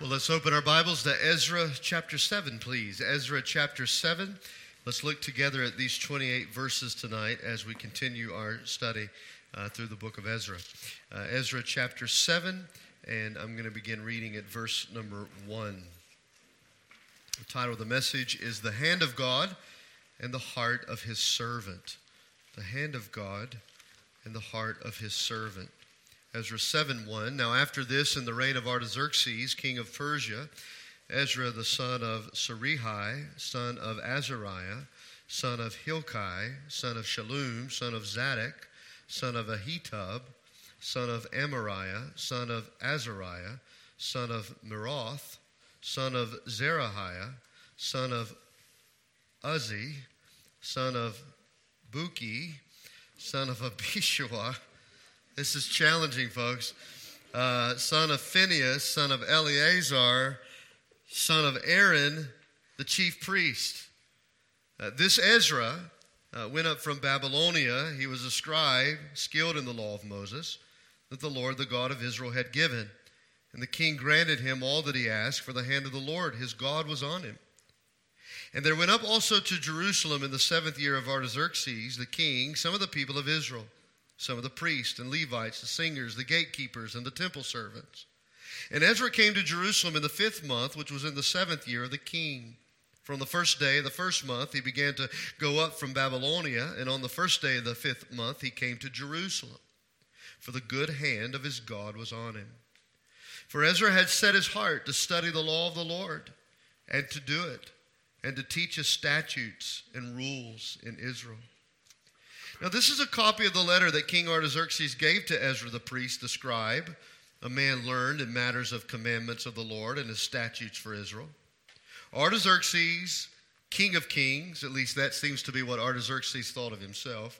Well, let's open our Bibles to Ezra chapter 7, please. Ezra chapter 7. Let's look together at these 28 verses tonight as we continue our study uh, through the book of Ezra. Uh, Ezra chapter 7, and I'm going to begin reading at verse number 1. The title of the message is The Hand of God and the Heart of His Servant. The Hand of God and the Heart of His Servant. Ezra 7 1. Now, after this, in the reign of Artaxerxes, king of Persia, Ezra the son of Seraiah, son of Azariah, son of Hilkiah, son of Shallum, son of Zadok, son of Ahitub, son of Amariah, son of Azariah, son of Meraioth, son of Zerahiah, son of Uzzi, son of Bukki, son of Abishua, this is challenging, folks. Uh, son of Phinehas, son of Eleazar, son of Aaron, the chief priest. Uh, this Ezra uh, went up from Babylonia. He was a scribe, skilled in the law of Moses, that the Lord, the God of Israel, had given. And the king granted him all that he asked, for the hand of the Lord, his God, was on him. And there went up also to Jerusalem in the seventh year of Artaxerxes, the king, some of the people of Israel some of the priests and Levites, the singers, the gatekeepers, and the temple servants. And Ezra came to Jerusalem in the fifth month, which was in the seventh year of the king. From the first day of the first month, he began to go up from Babylonia, and on the first day of the fifth month, he came to Jerusalem. For the good hand of his God was on him. For Ezra had set his heart to study the law of the Lord, and to do it, and to teach his statutes and rules in Israel. Now, this is a copy of the letter that King Artaxerxes gave to Ezra the priest, the scribe, a man learned in matters of commandments of the Lord and his statutes for Israel. Artaxerxes, king of kings, at least that seems to be what Artaxerxes thought of himself.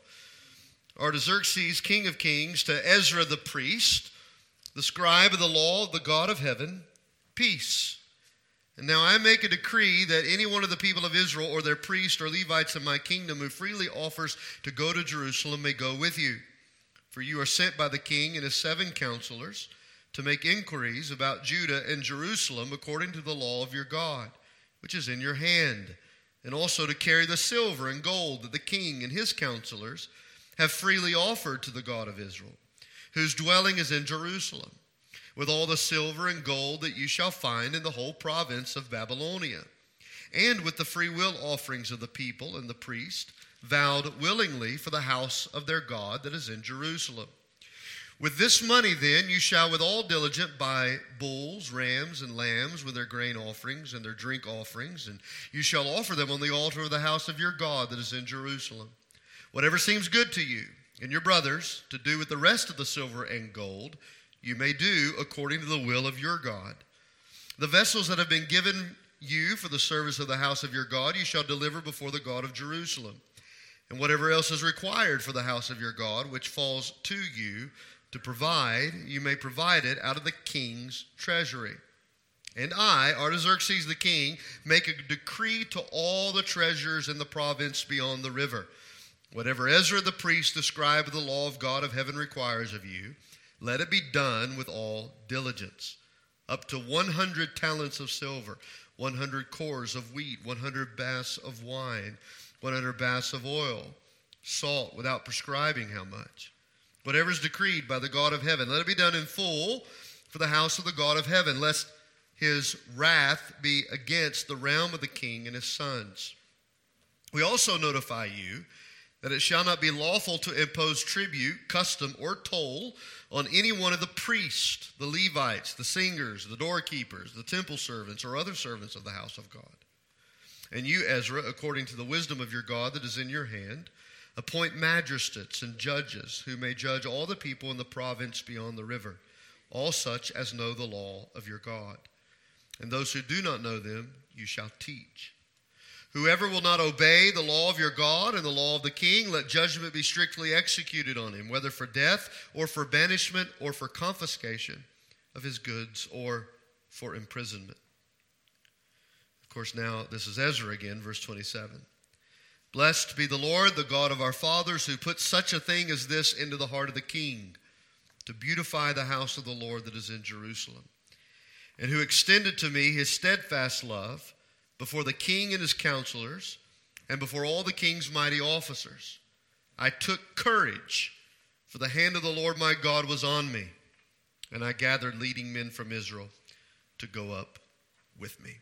Artaxerxes, king of kings, to Ezra the priest, the scribe of the law of the God of heaven, peace and now I make a decree that any one of the people of Israel or their priests or Levites in my kingdom who freely offers to go to Jerusalem may go with you. For you are sent by the king and his seven counselors to make inquiries about Judah and Jerusalem according to the law of your God, which is in your hand, and also to carry the silver and gold that the king and his counselors have freely offered to the God of Israel, whose dwelling is in Jerusalem with all the silver and gold that you shall find in the whole province of Babylonia, and with the free will offerings of the people and the priest, vowed willingly for the house of their God that is in Jerusalem. With this money, then, you shall with all diligence buy bulls, rams, and lambs with their grain offerings and their drink offerings, and you shall offer them on the altar of the house of your God that is in Jerusalem. Whatever seems good to you and your brothers to do with the rest of the silver and gold, you may do according to the will of your God. The vessels that have been given you for the service of the house of your God, you shall deliver before the God of Jerusalem. And whatever else is required for the house of your God, which falls to you to provide, you may provide it out of the king's treasury. And I, Artaxerxes the king, make a decree to all the treasures in the province beyond the river. Whatever Ezra the priest, the scribe of the law of God of heaven, requires of you, let it be done with all diligence. Up to 100 talents of silver, 100 cors of wheat, 100 baths of wine, 100 baths of oil, salt without prescribing how much. Whatever is decreed by the God of heaven, let it be done in full for the house of the God of heaven, lest his wrath be against the realm of the king and his sons. We also notify you that it shall not be lawful to impose tribute, custom, or toll on any one of the priests, the Levites, the singers, the doorkeepers, the temple servants, or other servants of the house of God. And you, Ezra, according to the wisdom of your God that is in your hand, appoint magistrates and judges who may judge all the people in the province beyond the river, all such as know the law of your God. And those who do not know them, you shall teach. Whoever will not obey the law of your God and the law of the king, let judgment be strictly executed on him, whether for death or for banishment or for confiscation of his goods or for imprisonment. Of course, now this is Ezra again, verse 27. Blessed be the Lord, the God of our fathers, who put such a thing as this into the heart of the king, to beautify the house of the Lord that is in Jerusalem. and who extended to me his steadfast love before the king and his counselors and before all the king's mighty officers. I took courage, for the hand of the Lord my God was on me, and I gathered leading men from Israel to go up with me.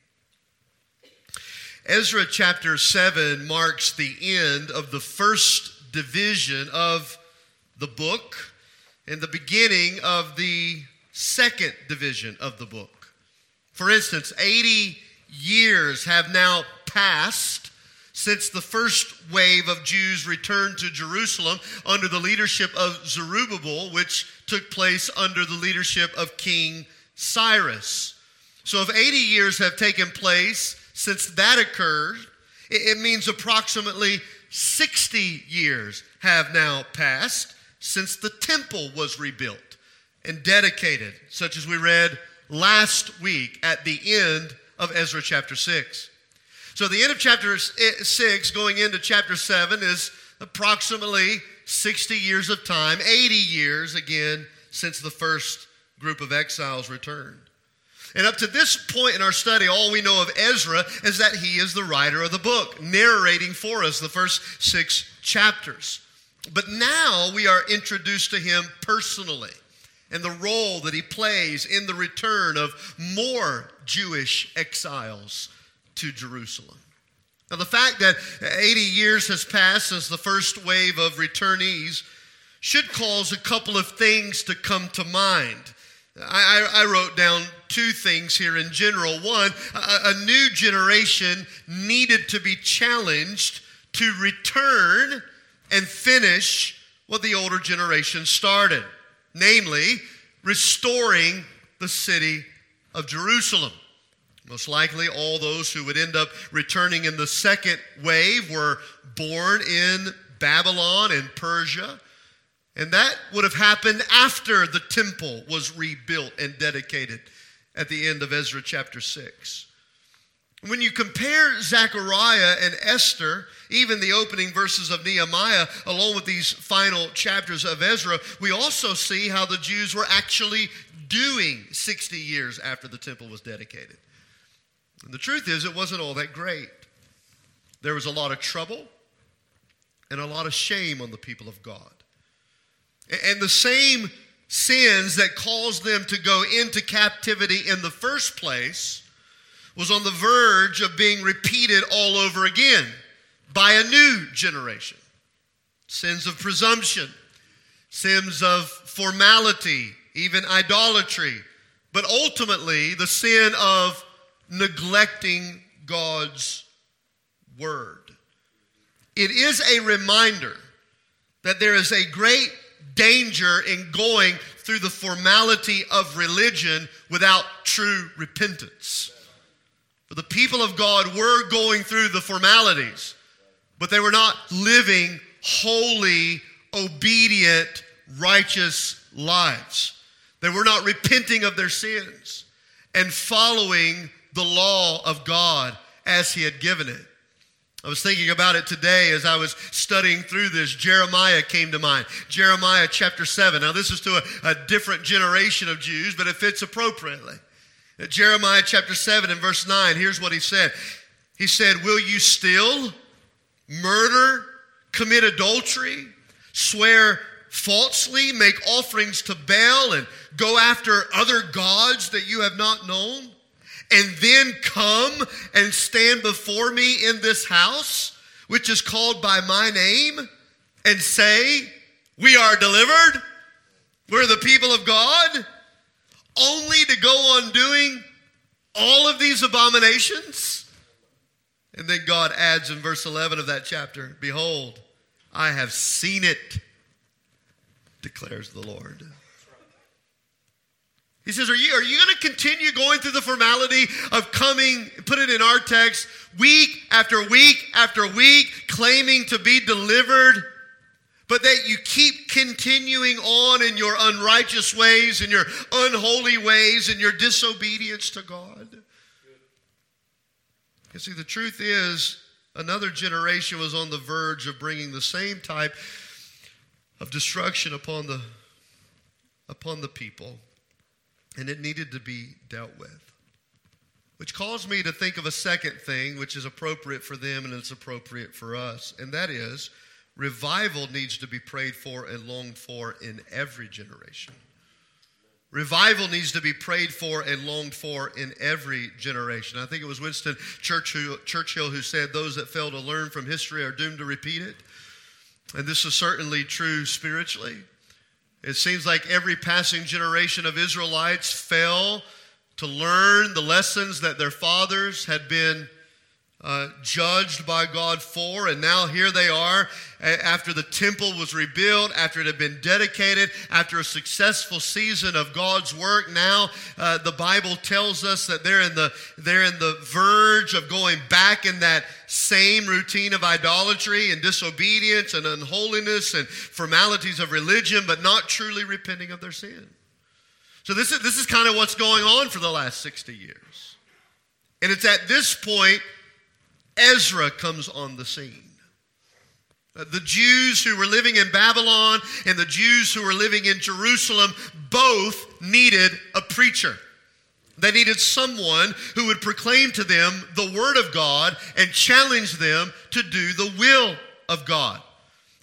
Ezra chapter 7 marks the end of the first division of the book and the beginning of the second division of the book. For instance, 80 years have now passed since the first wave of Jews returned to Jerusalem under the leadership of Zerubbabel, which took place under the leadership of King Cyrus. So, if 80 years have taken place since that occurred, it means approximately 60 years have now passed since the temple was rebuilt and dedicated, such as we read last week at the end of Ezra chapter 6. So, the end of chapter eh, 6 going into chapter 7 is approximately 60 years of time, 80 years again since the first group of exiles returned. And up to this point in our study, all we know of Ezra is that he is the writer of the book, narrating for us the first six chapters. But now we are introduced to him personally and the role that he plays in the return of more Jewish exiles to Jerusalem. Now, the fact that 80 years has passed since the first wave of returnees should cause a couple of things to come to mind. I, I, wrote down two things here in general. One, a, a new generation needed to be challenged to return and finish what the older generation started, namely, restoring the city of Jerusalem. Most likely, all those who would end up returning in the second wave were born in Babylon and Persia. And that would have happened after the temple was rebuilt and dedicated at the end of Ezra chapter 6. When you compare Zechariah and Esther, even the opening verses of Nehemiah, along with these final chapters of Ezra, we also see how the Jews were actually doing 60 years after the temple was dedicated. And the truth is, it wasn't all that great. There was a lot of trouble and a lot of shame on the people of God. And the same sins that caused them to go into captivity in the first place was on the verge of being repeated all over again by a new generation. Sins of presumption, sins of formality, even idolatry, but ultimately the sin of neglecting God's word. It is a reminder that there is a great danger in going through the formality of religion without true repentance. For the people of God were going through the formalities, but they were not living holy, obedient, righteous lives. They were not repenting of their sins and following the law of God as He had given it. I was thinking about it today as I was studying through this. Jeremiah came to mind. Jeremiah chapter 7. Now, this is to a, a different generation of Jews, but it fits appropriately. At Jeremiah chapter 7 and verse 9, here's what he said He said, Will you still murder, commit adultery, swear falsely, make offerings to Baal, and go after other gods that you have not known? and then come and stand before me in this house, which is called by my name, and say, We are delivered? We're the people of God? Only to go on doing all of these abominations? And then God adds in verse 11 of that chapter Behold, I have seen it, declares the Lord. He says, Are you, are you going to continue going through the formality of coming, put it in our text, week after week after week, claiming to be delivered, but that you keep continuing on in your unrighteous ways, in your unholy ways, in your disobedience to God? You see, the truth is, another generation was on the verge of bringing the same type of destruction upon the, upon the people. and it needed to be dealt with. Which caused me to think of a second thing, which is appropriate for them and it's appropriate for us, and that is revival needs to be prayed for and longed for in every generation. Revival needs to be prayed for and longed for in every generation. I think it was Winston Churchill who said, Those that fail to learn from history are doomed to repeat it. And this is certainly true spiritually. It seems like every passing generation of Israelites fell to learn the lessons that their fathers had been uh, judged by God for. And now here they are after the temple was rebuilt, after it had been dedicated, after a successful season of God's work. Now uh, the Bible tells us that they're in the they're in the verge of going back in that same routine of idolatry and disobedience and unholiness and formalities of religion, but not truly repenting of their sin. So this is this is kind of what's going on for the last 60 years. And it's at this point Ezra comes on the scene. Uh, the Jews who were living in Babylon and the Jews who were living in Jerusalem both needed a preacher. They needed someone who would proclaim to them the Word of God and challenge them to do the will of God.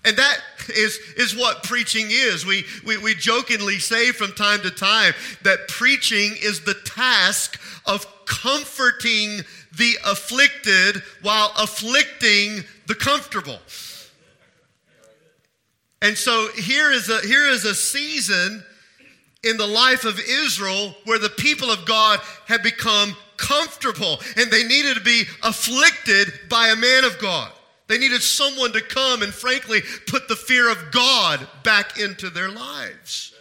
And that is, is what preaching is. We, we, we jokingly say from time to time that preaching is the task of comforting the afflicted while afflicting the comfortable. And so here is a, here is a season in the life of Israel where the people of God had become comfortable and they needed to be afflicted by a man of God. They needed someone to come and, frankly, put the fear of God back into their lives.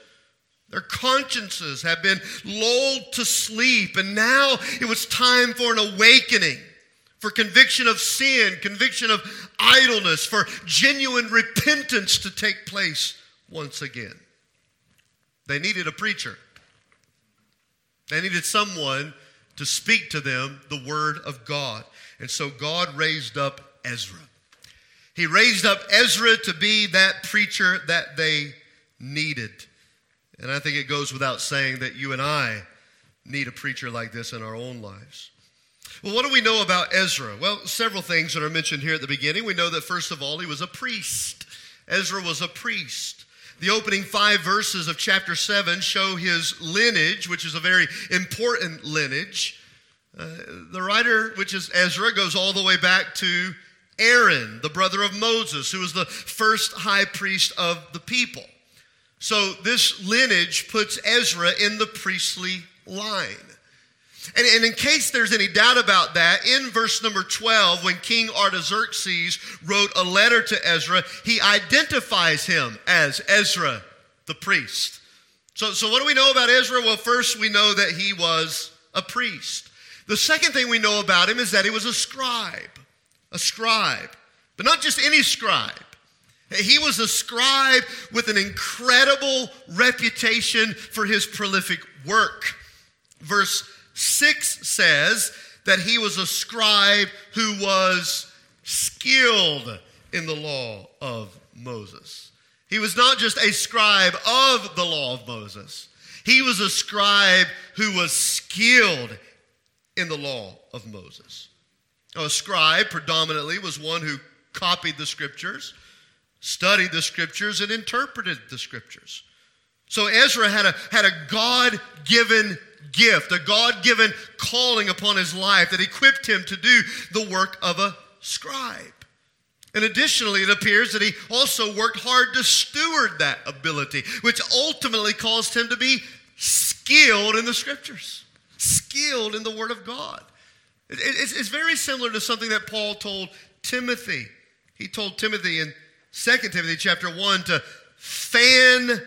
Their consciences have been lulled to sleep, and now it was time for an awakening, for conviction of sin, conviction of idleness, for genuine repentance to take place once again. They needed a preacher, they needed someone to speak to them the word of God. And so God raised up Ezra. He raised up Ezra to be that preacher that they needed. And I think it goes without saying that you and I need a preacher like this in our own lives. Well, what do we know about Ezra? Well, several things that are mentioned here at the beginning. We know that, first of all, he was a priest. Ezra was a priest. The opening five verses of chapter 7 show his lineage, which is a very important lineage. Uh, the writer, which is Ezra, goes all the way back to Aaron, the brother of Moses, who was the first high priest of the people. So this lineage puts Ezra in the priestly line. And, and, in case there's any doubt about that, in verse number 12, when King Artaxerxes wrote a letter to Ezra, he identifies him as Ezra the priest. So, so what do we know about Ezra? Well, first we know that he was a priest. The second thing we know about him is that he was a scribe. A scribe. But not just any scribe. He was a scribe with an incredible reputation for his prolific work. Verse 6 says that he was a scribe who was skilled in the law of Moses. He was not just a scribe of the law of Moses, he was a scribe who was skilled in the law of Moses. A scribe predominantly was one who copied the scriptures studied the scriptures and interpreted the scriptures. So Ezra had a, had a God given gift, a God given calling upon his life that equipped him to do the work of a scribe. And additionally, it appears that he also worked hard to steward that ability, which ultimately caused him to be skilled in the scriptures, skilled in the Word of God. It's very similar to something that Paul told Timothy. He told Timothy in 2 Timothy chapter 1 to fan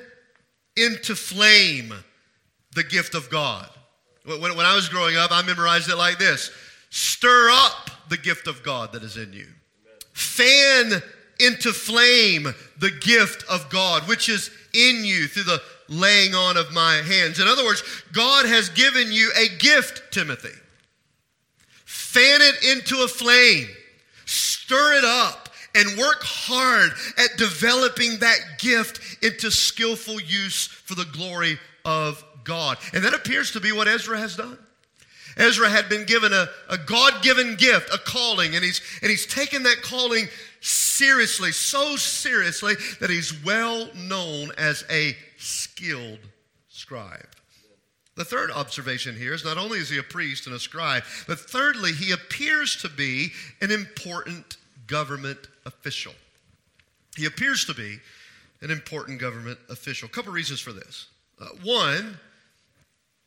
into flame the gift of God. When, when I was growing up, I memorized it like this Stir up the gift of God that is in you. Fan into flame the gift of God, which is in you through the laying on of my hands. In other words, God has given you a gift, Timothy. Fan it into a flame, stir it up, and work hard at developing that gift into skillful use for the glory of God. And that appears to be what Ezra has done. Ezra had been given a, a God given gift, a calling, and he's, and he's taken that calling seriously, so seriously that he's well known as a skilled scribe. The third observation here is not only is he a priest and a scribe, but thirdly, he appears to be an important government official. He appears to be an important government official. A couple reasons for this. Uh, one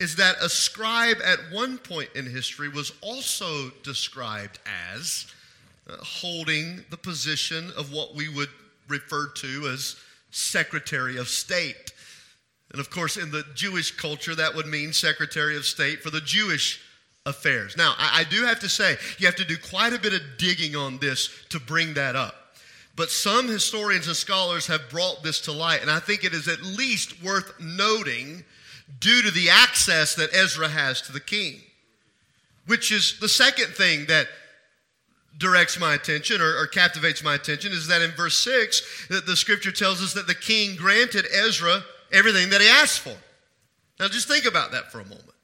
is that a scribe at one point in history was also described as uh, holding the position of what we would refer to as Secretary of State. And of course, in the Jewish culture, that would mean Secretary of State for the Jewish affairs. Now, I, I, do have to say, you have to do quite a bit of digging on this to bring that up. But some historians and scholars have brought this to light, and I think it is at least worth noting due to the access that Ezra has to the king, which is the second thing that directs my attention or, or, captivates my attention is that in verse 6 that the scripture tells us that the king granted ezra everything that he asked for. Now, just think about that for a moment.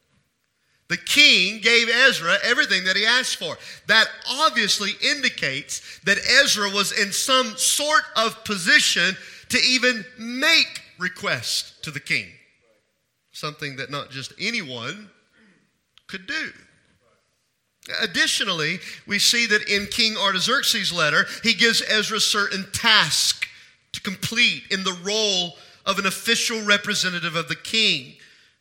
The king gave Ezra everything that he asked for. That obviously indicates that Ezra was in some sort of position to even make requests to the king. Something that not just anyone could do. Additionally, we see that in King Artaxerxes' letter, he gives Ezra certain tasks to complete in the role of an official representative of the king.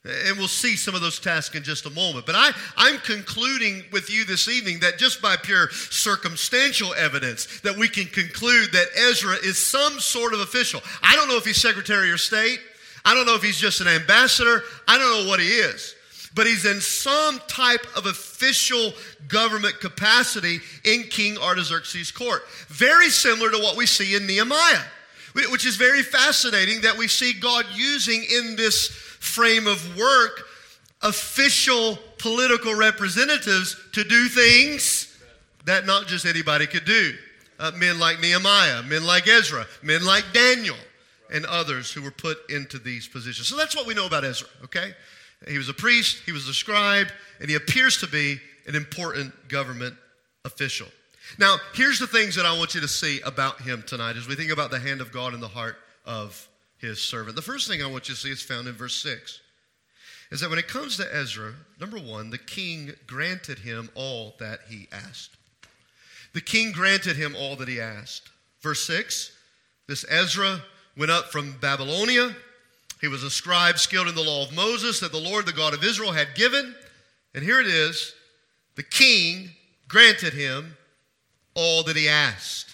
And we'll see some of those tasks in just a moment. But I, I'm concluding with you this evening that just by pure circumstantial evidence, that we can conclude that Ezra is some sort of official. I don't know if he's Secretary of State. I don't know if he's just an ambassador. I don't know what he is. But he's in some type of official government capacity in King Artaxerxes' court. Very similar to what we see in Nehemiah which is very fascinating that we see God using in this frame of work official political representatives to do things that not just anybody could do. Uh, men like Nehemiah, men like Ezra, men like Daniel, and others who were put into these positions. So that's what we know about Ezra, okay? He was a priest, he was a scribe, and he appears to be an important government official. Now, here's the things that I want you to see about him tonight as we think about the hand of God in the heart of his servant. The first thing I want you to see is found in verse 6 is that when it comes to Ezra, number one, the king granted him all that he asked. The king granted him all that he asked. Verse 6 this Ezra went up from Babylonia. He was a scribe skilled in the law of Moses that the Lord, the God of Israel, had given. And here it is the king granted him all that he asked.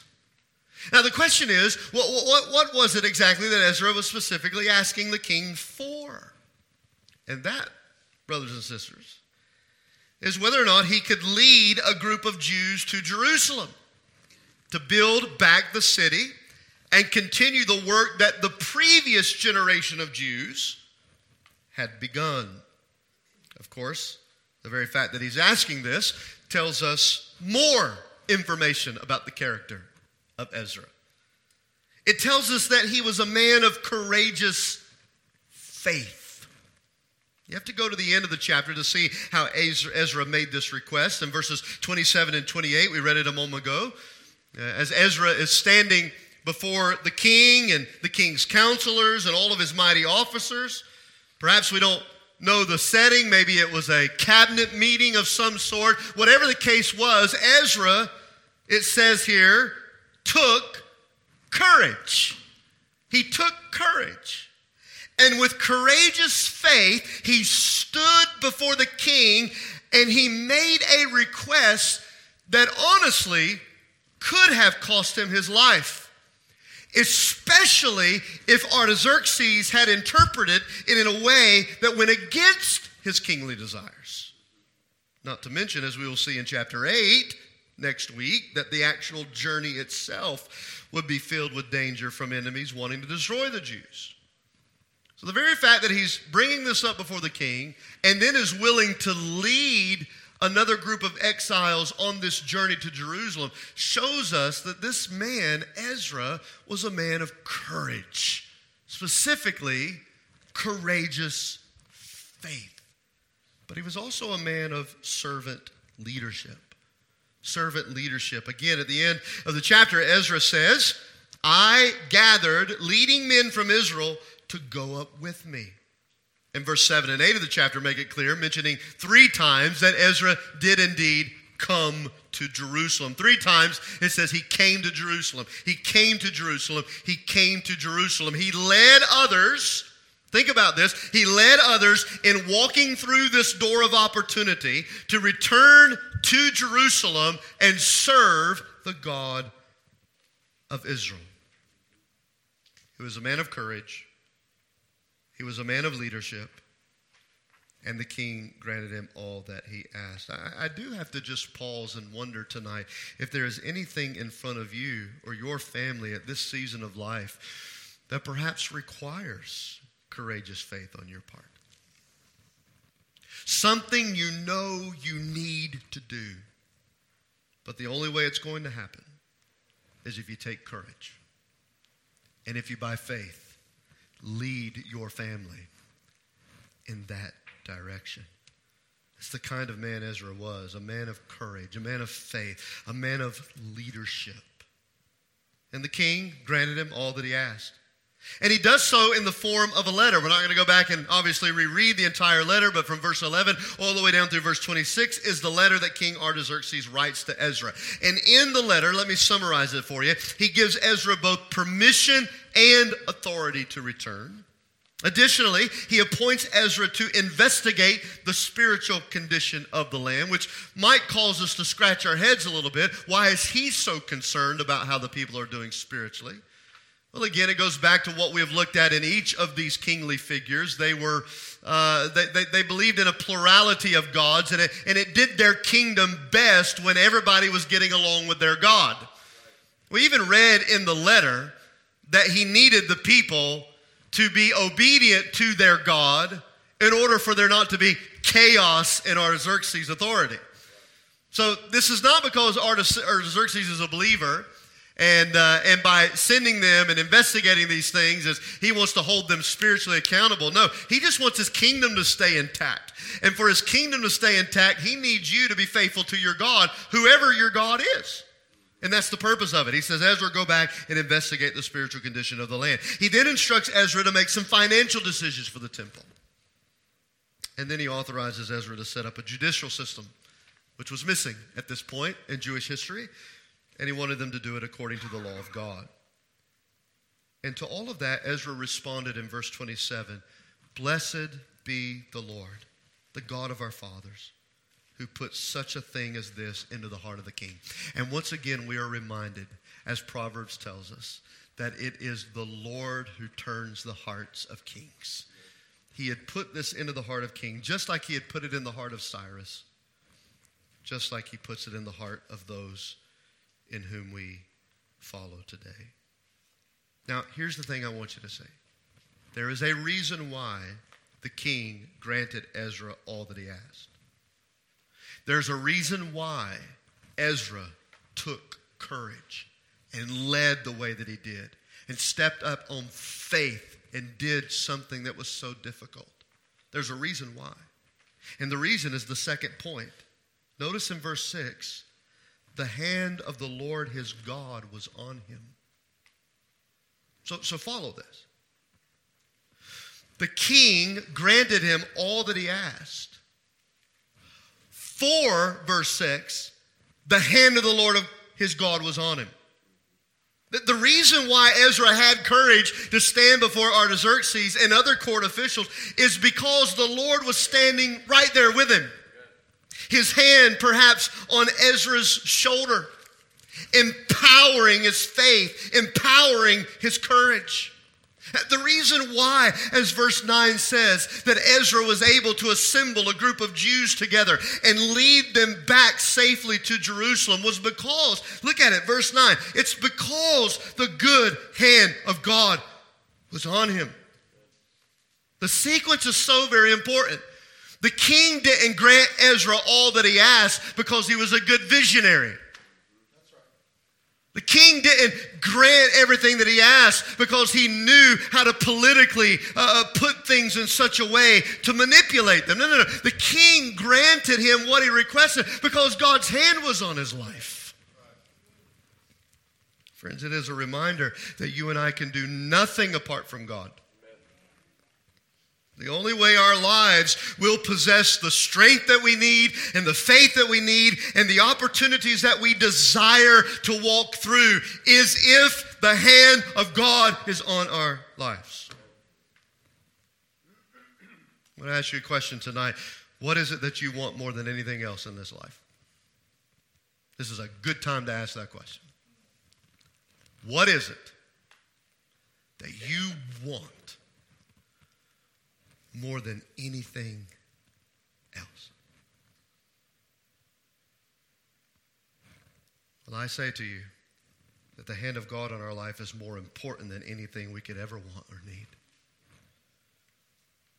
Now, the question is what, what, what was it exactly that Ezra was specifically asking the king for? And that, brothers and sisters, is whether or not he could lead a group of Jews to Jerusalem to build back the city and continue the work that the previous generation of Jews had begun. Of course, the very fact that he's asking this tells us more information about the character of Ezra. It tells us that he was a man of courageous faith. You have to go to the end of the chapter to see how Ezra made this request. In verses 27 and 28, we read it a moment ago. Uh, as Ezra is standing before the king and the king's counselors and all of his mighty officers, perhaps we don't know the setting. Maybe it was a cabinet meeting of some sort. Whatever the case was, Ezra it says here, took courage. He took courage. And with courageous faith, he stood before the king and he made a request that honestly could have cost him his life. Especially if Artaxerxes had interpreted it in a way that went against his kingly desires. Not to mention, as we will see in chapter 8, next week that the actual journey itself would be filled with danger from enemies wanting to destroy the Jews. So, the very fact that he's bringing this up before the king and then is willing to lead another group of exiles on this journey to Jerusalem, shows us that this man, Ezra, was a man of courage, specifically, courageous faith. But he was also a man of servant leadership. Servant leadership. Again, at the end of the chapter, Ezra says, I gathered leading men from Israel to go up with me. And verse 7 and 8 of the chapter make it clear, mentioning three times that Ezra did indeed come to Jerusalem. Three times it says he came to Jerusalem. He came to Jerusalem. He came to Jerusalem. He led others. Think about this. He led others in walking through this door of opportunity to return to Jerusalem and serve the God of Israel. He was a man of courage. He was a man of leadership, and the king granted him all that he asked. I, I, do have to just pause and wonder tonight if there is anything in front of you or your family at this season of life that perhaps requires courageous faith on your part. Something you know you need to do, but the only way it's going to happen is if you take courage and if you, by faith, lead your family in that direction. It's the kind of man Ezra was a man of courage, a man of faith, a man of leadership. And the king granted him all that he asked. And he does so in the form of a letter. We're not going to go back and obviously reread the entire letter, but from verse 11 all the way down through verse 26 is the letter that King Artaxerxes writes to Ezra. And in the letter, let me summarize it for you. He gives Ezra both permission and authority to return. Additionally, he appoints Ezra to investigate the spiritual condition of the land, which might cause us to scratch our heads a little bit. Why is he so concerned about how the people are doing spiritually? Well, again, it goes back to what we have looked at in each of these kingly figures. They were, uh, they, they, they, believed in a plurality of gods, and it, and it did their kingdom best when everybody was getting along with their God. We even read in the letter that he needed the people to be obedient to their God in order for there not to be chaos in Artaxerxes' authority. So this is not because Artaxerxes is a believer and, uh, and by sending them and investigating these things as he wants to hold them spiritually accountable. No, he just wants his kingdom to stay intact. And for his kingdom to stay intact, he needs you to be faithful to your God, whoever your God is. And that's the purpose of it. He says, Ezra, go back and investigate the spiritual condition of the land. He then instructs Ezra to make some financial decisions for the temple. And then he authorizes Ezra to set up a judicial system, which was missing at this point in Jewish history and he wanted them to do it according to the law of God. And to all of that, Ezra responded in verse 27 Blessed be the Lord, the God of our fathers, who put such a thing as this into the heart of the king. And once again, we are reminded, as Proverbs tells us, that it is the Lord who turns the hearts of kings. He had put this into the heart of king, just like he had put it in the heart of Cyrus, just like he puts it in the heart of those in whom we follow today. Now, here's the thing I want you to say there is a reason why the king granted Ezra all that he asked. There's a reason why Ezra took courage and led the way that he did and stepped up on faith and did something that was so difficult. There's a reason why. And the reason is the second point. Notice in verse 6 the hand of the Lord his God was on him. So, so follow this. The king granted him all that he asked. For, verse 6, the hand of the Lord of his God was on him. The, the reason why Ezra had courage to stand before Artaxerxes and other court officials is because the Lord was standing right there with him his hand perhaps on Ezra's shoulder, empowering his faith, empowering his courage. The reason why, as verse 9 says, that Ezra was able to assemble a group of Jews together and lead them back safely to Jerusalem was because, look at it, verse 9, it's because the good hand of God was on him. The sequence is so very important The king didn't grant Ezra all that he asked because he was a good visionary. The king didn't grant everything that he asked because he knew how to politically uh, uh, put things in such a way to manipulate them. No, no, no. The king granted him what he requested because God's hand was on his life. Friends, it is a reminder that you and I can do nothing apart from God. The only way our lives will possess the strength that we need and the faith that we need and the opportunities that we desire to walk through is if the hand of God is on our lives. I'm going to ask you a question tonight. What is it that you want more than anything else in this life? This is a good time to ask that question. What is it that you want? More than anything else. Well, I say to you that the hand of God on our life is more important than anything we could ever want or need.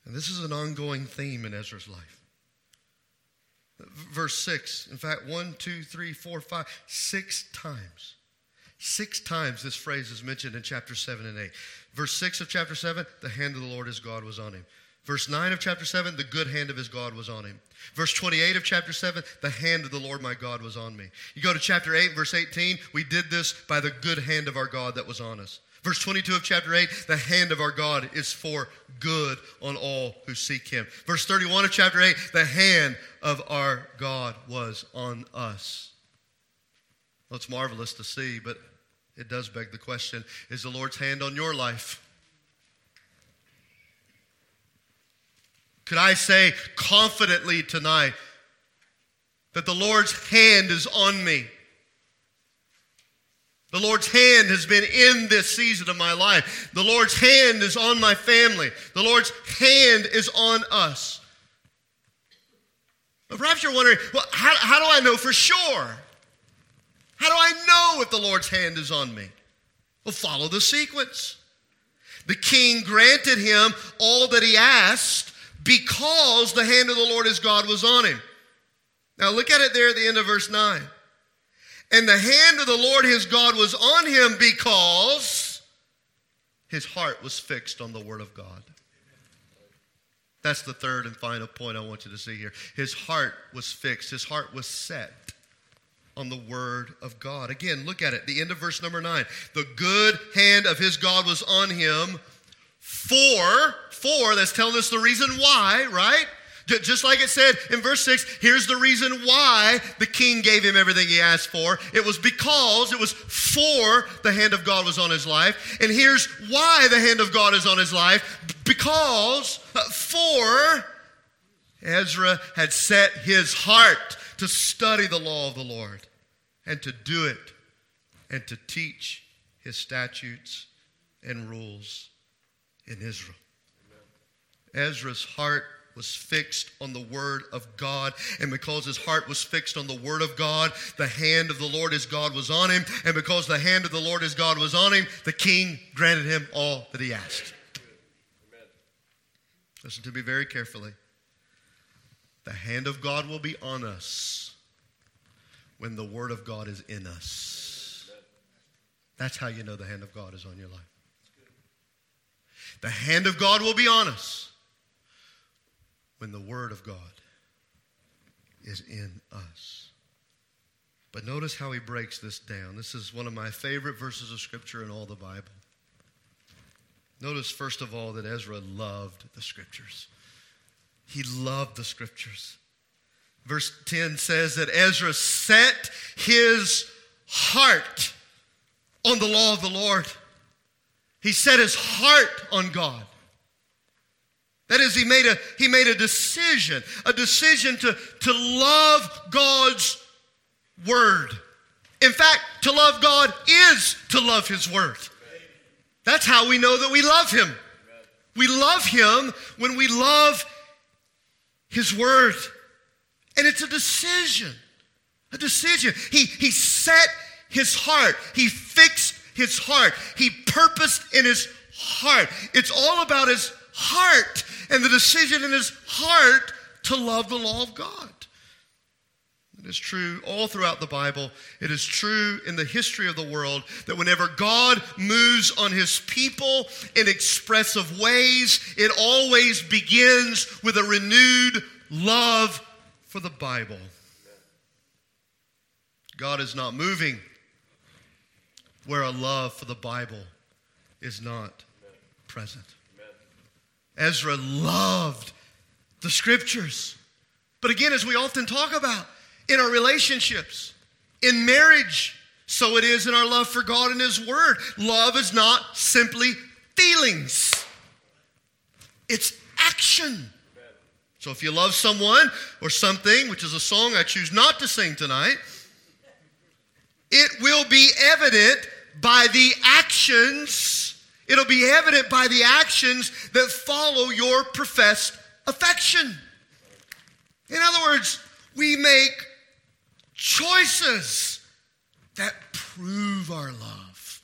And this is an ongoing theme in Ezra's life. Verse 6, in fact, one, two, three, four, five, six times. Six times this phrase is mentioned in chapter 7 and 8. Verse 6 of chapter 7, the hand of the Lord his God was on him. Verse 9 of chapter 7, the good hand of his God was on him. Verse 28 of chapter 7, the hand of the Lord my God was on me. You go to chapter 8, verse 18, we did this by the good hand of our God that was on us. Verse 22 of chapter 8, the hand of our God is for good on all who seek him. Verse 31 of chapter 8, the hand of our God was on us. Well, it's marvelous to see, but it does beg the question is the Lord's hand on your life? Could I say confidently tonight that the Lord's hand is on me? The Lord's hand has been in this season of my life. The Lord's hand is on my family. The Lord's hand is on us. But perhaps you're wondering, well, how, how do I know for sure? How do I know if the Lord's hand is on me? Well, follow the sequence. The king granted him all that he asked because the hand of the Lord his God was on him. Now look at it there at the end of verse 9. And the hand of the Lord his God was on him because his heart was fixed on the word of God. That's the third and final point I want you to see here. His heart was fixed, his heart was set on the word of God. Again, look at it, the end of verse number 9. The good hand of his God was on him for, for, that's telling us the reason why, right? Just like it said in verse 6, here's the reason why the king gave him everything he asked for. It was because, it was for the hand of God was on his life. And here's why the hand of God is on his life because, uh, for Ezra had set his heart to study the law of the Lord and to do it and to teach his statutes and rules in Israel. Ezra's heart was fixed on the word of God. And because his heart was fixed on the word of God, the hand of the Lord his God was on him. And because the hand of the Lord his God was on him, the king granted him all that he asked. Listen to me very carefully. The hand of God will be on us when the word of God is in us. That's how you know the hand of God is on your life. The hand of God will be on us when the Word of God is in us. But notice how he breaks this down. This is one of my favorite verses of Scripture in all the Bible. Notice, first of all, that Ezra loved the Scriptures. He loved the Scriptures. Verse 10 says that Ezra set his heart on the law of the Lord. He set his heart on God. That is, he made a, he made a decision, a decision to, to love God's word. In fact, to love God is to love his word. That's how we know that we love him. We love him when we love his word. And it's a decision. A decision. He, he set his heart, he fixed his heart. He purposed in his heart. It's all about his heart and the decision in his heart to love the law of God. It is true all throughout the Bible. It is true in the history of the world that whenever God moves on his people in expressive ways, it always begins with a renewed love for the Bible. God is not moving where a love for the Bible is not present. Ezra loved the scriptures. But again, as we often talk about, in our relationships, in marriage. So it is in our love for God and His Word. Love is not simply feelings, it's action. So if you love someone or something, which is a song I choose not to sing tonight, it will be evident by the actions. It'll be evident by the actions that follow your professed affection. In other words, we make choices that prove our love.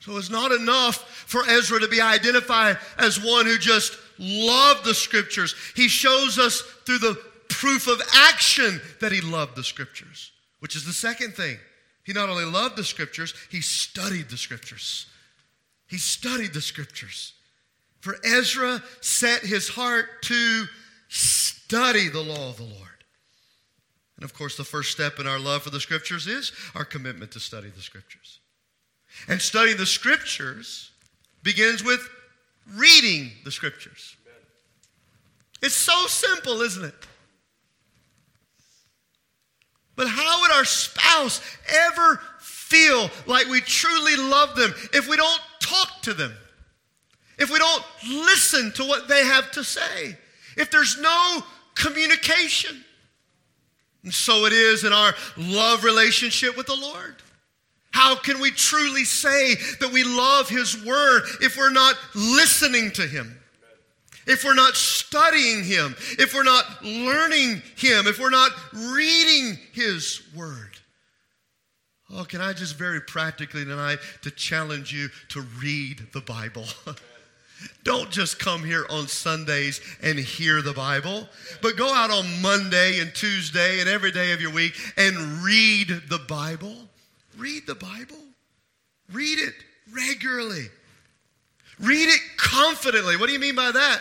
So it's not enough for Ezra to be identified as one who just loved the scriptures. He shows us through the proof of action that he loved the scriptures, which is the second thing. He not only loved the scriptures, he studied the scriptures. He studied the scriptures. For Ezra set his heart to study the law of the Lord. And of course, the first step in our love for the scriptures is our commitment to study the scriptures. And studying the scriptures begins with reading the scriptures. It's so simple, isn't it? But how would our spouse ever feel like we truly love them if we don't talk to them? If we don't listen to what they have to say? If there's no communication? And so it is in our love relationship with the Lord. How can we truly say that we love His Word if we're not listening to Him? If we're not studying Him? If we're not learning Him? If we're not reading His Word? Oh, can I just very practically tonight to challenge you to read the Bible? Don't just come here on Sundays and hear the Bible, but go out on Monday and Tuesday and every day of your week and read the Bible. Read the Bible. Read it regularly. Read it confidently. What do you mean by that?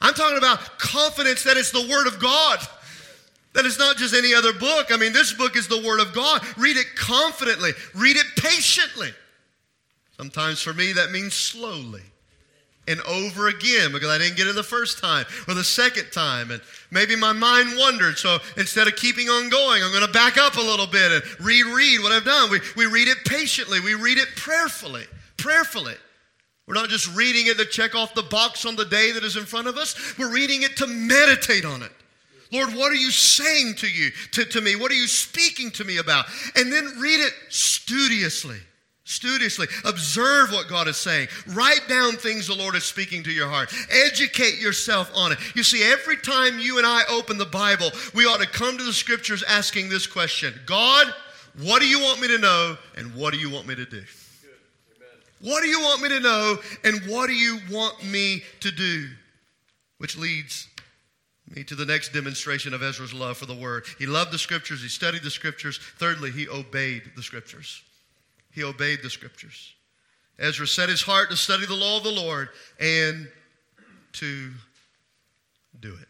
I'm talking about confidence that it's the Word of God. That it's not just any other book. I mean, this book is the Word of God. Read it confidently, read it patiently. Sometimes for me, that means slowly and over again because I didn't get it the first time or the second time. And maybe my mind wandered. So instead of keeping on going, I'm going to back up a little bit and reread what I've done. We, we read it patiently, we read it prayerfully. Prayerfully. We're not just reading it to check off the box on the day that is in front of us, we're reading it to meditate on it. Lord, what are you saying to you, to, to me? What are you speaking to me about? And then read it studiously studiously. Observe what God is saying. Write down things the Lord is speaking to your heart. Educate yourself on it. You see, every time you and I open the Bible, we ought to come to the scriptures asking this question God, what do you want me to know and what do you want me to do? What do you want me to know and what do you want me to do? Which leads me to the next demonstration of Ezra's love for the word. He loved the scriptures, he studied the scriptures. Thirdly, he obeyed the scriptures. He obeyed the scriptures. Ezra set his heart to study the law of the Lord and to do it.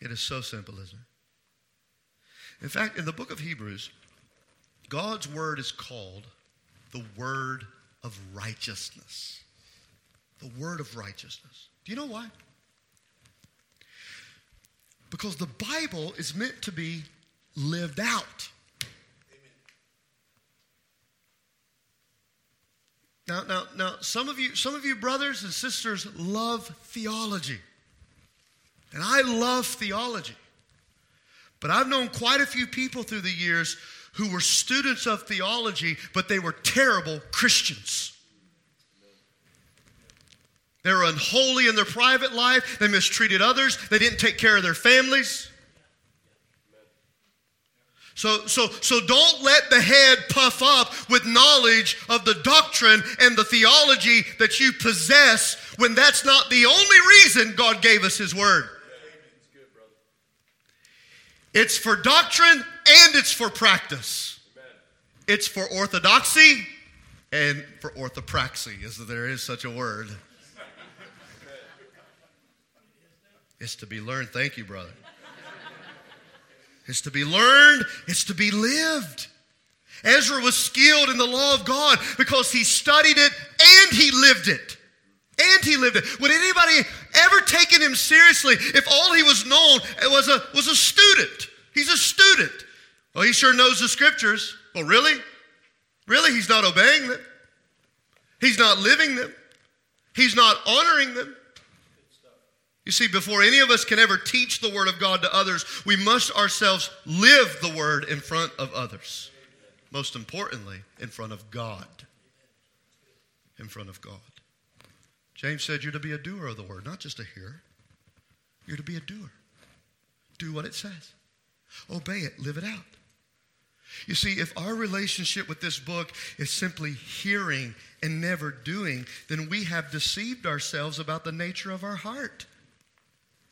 It is so simple, isn't it? In fact, in the book of Hebrews, God's word is called the word of righteousness. The word of righteousness. Do you know why? Because the Bible is meant to be lived out. Now, now, now, some of you, some of you brothers and sisters love theology. And I love theology. But I've known quite a few people through the years who were students of theology, but they were terrible Christians. They were unholy in their private life. They mistreated others. They didn't take care of their families. So, so, so don't let the head puff up with knowledge of the doctrine and the theology that you possess when that's not the only reason God gave us His Word. It's for doctrine and it's for practice. Amen. It's for orthodoxy and for orthopraxy, as there is such a word. It's to be learned. Thank you, brother. It's to be learned, it's to be lived. Ezra was skilled in the law of God because he studied it and he lived it. And he lived it. Would anybody ever taken him seriously if all he was known was a, was a student? He's a student. Well, he sure knows the scriptures. Well, really? Really? He's not obeying them. He's not living them. He's not honoring them. You see, before any of us can ever teach the Word of God to others, we must ourselves live the Word in front of others. Most importantly, in front of God. In front of God. James said you're to be a doer of the Word, not just a hearer. You're to be a doer. Do what it says, obey it, live it out. You see, if our relationship with this book is simply hearing and never doing, then we have deceived ourselves about the nature of our heart.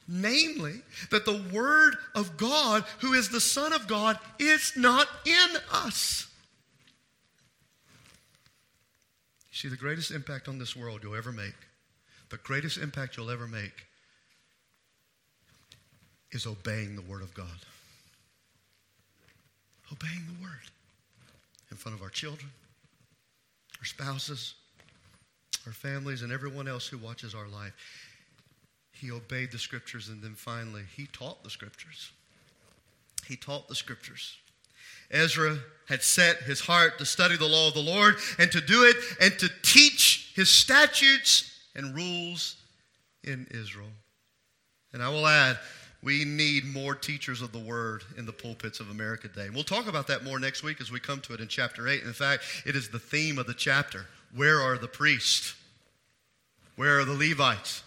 Namely, that the Word of God, who is the Son of God, is not in us. You see, the greatest impact on this world you'll ever make, the greatest impact you'll ever make, is obeying the Word of God. Obeying the Word in front of our children, our spouses, our families, and everyone else who watches our life. He obeyed the scriptures, and then finally, he taught the scriptures. He taught the scriptures. Ezra had set his heart to study the law of the Lord and to do it and to teach his statutes and rules in Israel. And I will add, we need more teachers of the word in the pulpits of America today. And we'll talk about that more next week as we come to it in chapter 8. In fact, it is the theme of the chapter. Where are the priests? Where are the Levites?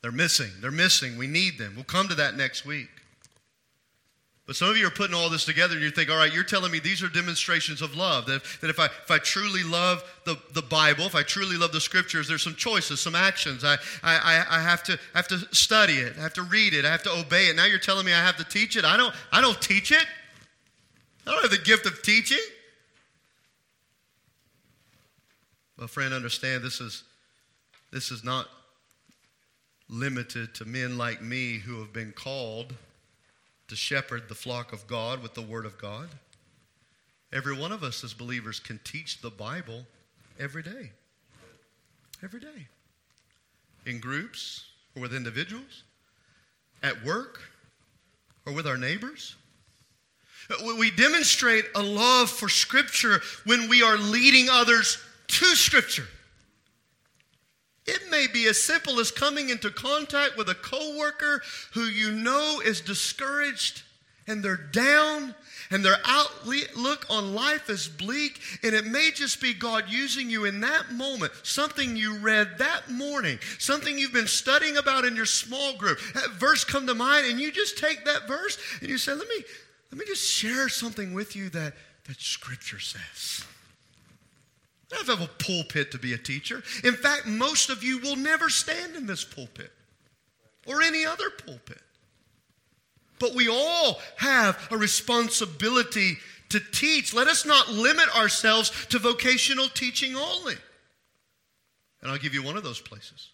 They're missing. They're missing. We need them. We'll come to that next week. But some of you are putting all this together and you think, all right, you're telling me these are demonstrations of love. That, that if, I, if I truly love the, the Bible, if I truly love the scriptures, there's some choices, some actions. I, I, I, have to, have to study it. I have to read it. I have to obey it. Now you're telling me I have to teach it? I don't, I don't teach it. I don't have the gift of teaching. Well, friend, understand this is, this is not limited to men like me who have been called to shepherd the flock of God with the Word of God. Every one of us as believers can teach the Bible every day. Every day. In groups or with individuals, at work or with our neighbors. We demonstrate a love for Scripture when we are leading others to Scripture. It may be as simple as coming into contact with a coworker who you know is discouraged and they're down and their outlook on life is bleak and it may just be God using you in that moment. Something you read that morning. Something you've been studying about in your small group. That verse come to mind and you just take that verse and you say let me let me just share something with you that that scripture says don't have a pulpit to be a teacher. In fact, most of you will never stand in this pulpit or any other pulpit. But we all have a responsibility to teach. Let us not limit ourselves to vocational teaching only. And I'll give you one of those places.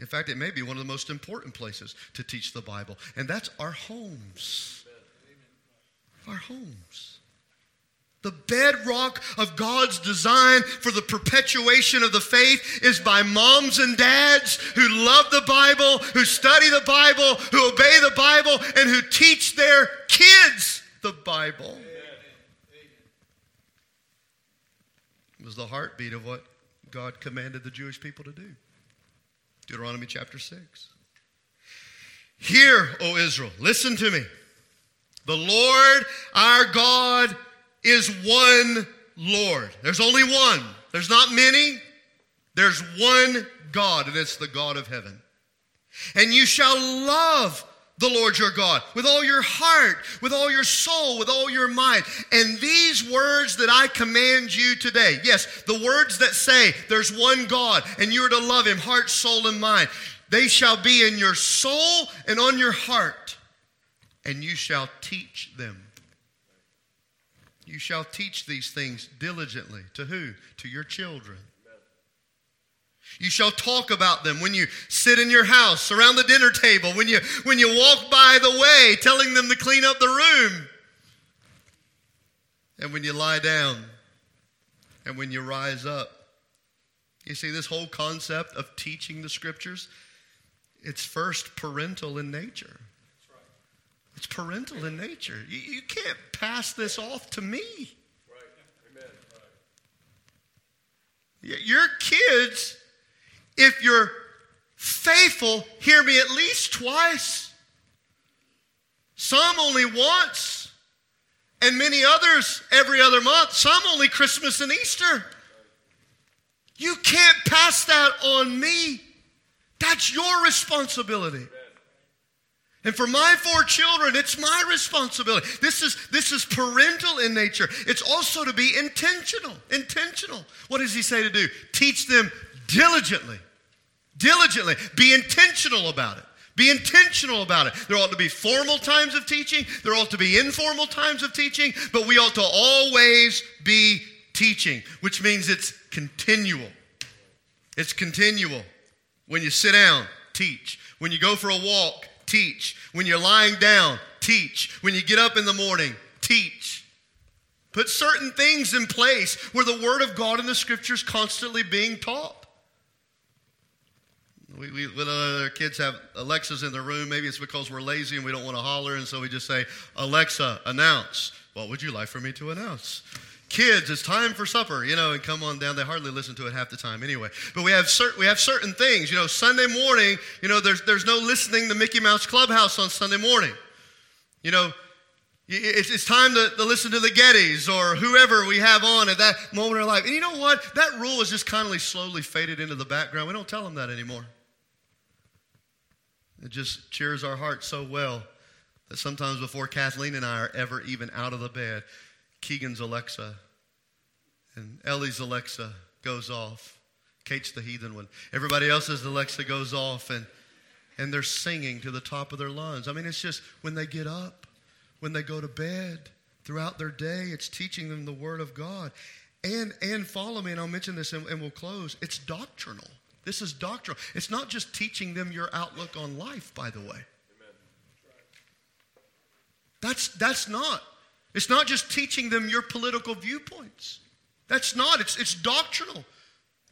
In fact, it may be one of the most important places to teach the Bible, and that's our homes. Our homes. The bedrock of God's design for the perpetuation of the faith is by moms and dads who love the Bible, who study the Bible, who obey the Bible, and who teach their kids the Bible. It was the heartbeat of what God commanded the Jewish people to do. Deuteronomy chapter 6. Hear, O Israel, listen to me. The Lord our God is one Lord. There's only one. There's not many. There's one God, and it's the God of heaven. And you shall love the Lord your God with all your heart, with all your soul, with all your mind. And these words that I command you today, yes, the words that say there's one God and you're to love him, heart, soul, and mind, they shall be in your soul and on your heart. and you shall teach them. You shall teach these things diligently. To who? To your children. You shall talk about them when you sit in your house, around the dinner table, when you, when you walk by the way, telling them to clean up the room, and when you lie down, and when you rise up. You see, this whole concept of teaching the scriptures, it's first parental in nature. It's parental in nature. You, you can't pass this off to me. Your kids, if you're faithful, hear me at least twice. Some only once, and many others every other month. Some only Christmas and Easter. You can't pass that on me. That's your responsibility. And for my four children, it's my responsibility. This is, this is parental in nature. It's also to be intentional. Intentional. What does he say to do? Teach them diligently. Diligently. Be intentional about it. Be intentional about it. There ought to be formal times of teaching, there ought to be informal times of teaching, but we ought to always be teaching, which means it's continual. It's continual. When you sit down, teach. When you go for a walk, teach. When you're lying down, teach. When you get up in the morning, teach. Put certain things in place where the Word of God and the Scriptures constantly being taught. We, we our kids have Alexas in their room. Maybe it's because we're lazy and we don't want to holler, and so we just say, Alexa, announce. What would you like for me to announce? Kids, it's time for supper, you know, and come on down. They hardly listen to it half the time anyway. But we have, certain we have certain things. You know, Sunday morning, you know, there's, there's no listening to Mickey Mouse Clubhouse on Sunday morning. You know, it's, it's time to, to listen to the Gettys or whoever we have on at that moment in life. And you know what? That rule has just kind of slowly faded into the background. We don't tell them that anymore. It just cheers our hearts so well that sometimes before Kathleen and I are ever even out of the bed, Keegan's Alexa and Ellie's Alexa goes off. Kate's the heathen one. Everybody else's Alexa goes off and and they're singing to the top of their lungs. I mean, it's just when they get up, when they go to bed, throughout their day, it's teaching them the Word of God. And and follow me, and I'll mention this and, and we'll close. It's doctrinal. This is doctrinal. It's not just teaching them your outlook on life, by the way. That's that's not. It's not just teaching them your political viewpoints. That's not, it's, it's doctrinal.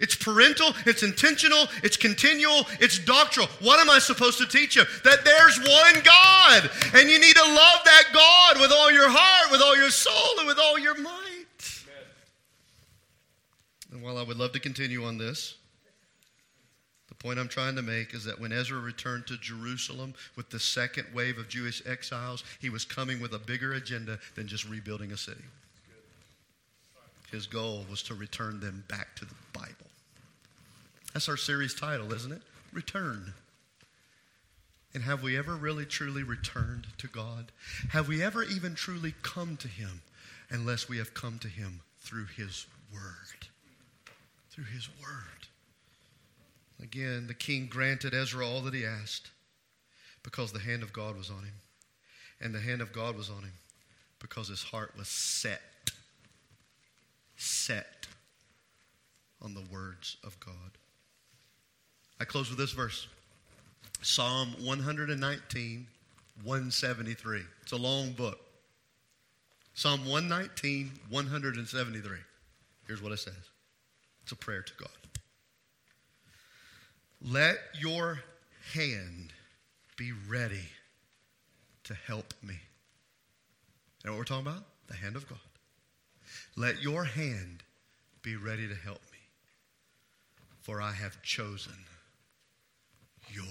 It's parental, it's intentional, it's continual, it's doctrinal. What am I supposed to teach them? That there's one God, and you need to love that God with all your heart, with all your soul, and with all your might. Amen. And while I would love to continue on this, point I'm trying to make is that when Ezra returned to Jerusalem with the second wave of Jewish exiles, he was coming with a bigger agenda than just rebuilding a city. His goal was to return them back to the Bible. That's our series title, isn't it? Return. And have we ever really truly returned to God? Have we ever even truly come to Him unless we have come to Him through His Word? Through His Word. Again, the king granted Ezra all that he asked because the hand of God was on him. And the hand of God was on him because his heart was set set on the words of God. I close with this verse Psalm 119, 173. It's a long book. Psalm 119, 173. Here's what it says it's a prayer to God. Let your hand be ready to help me. You know what we're talking about? The hand of God. Let your hand be ready to help me, for I have chosen your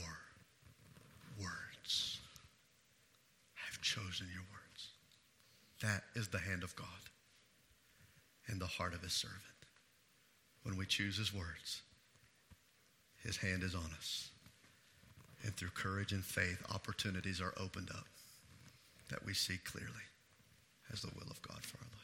words. I have chosen your words. That is the hand of God and the heart of his servant. When we choose his words, his hand is on us. And through courage and faith, opportunities are opened up that we see clearly as the will of God for our life.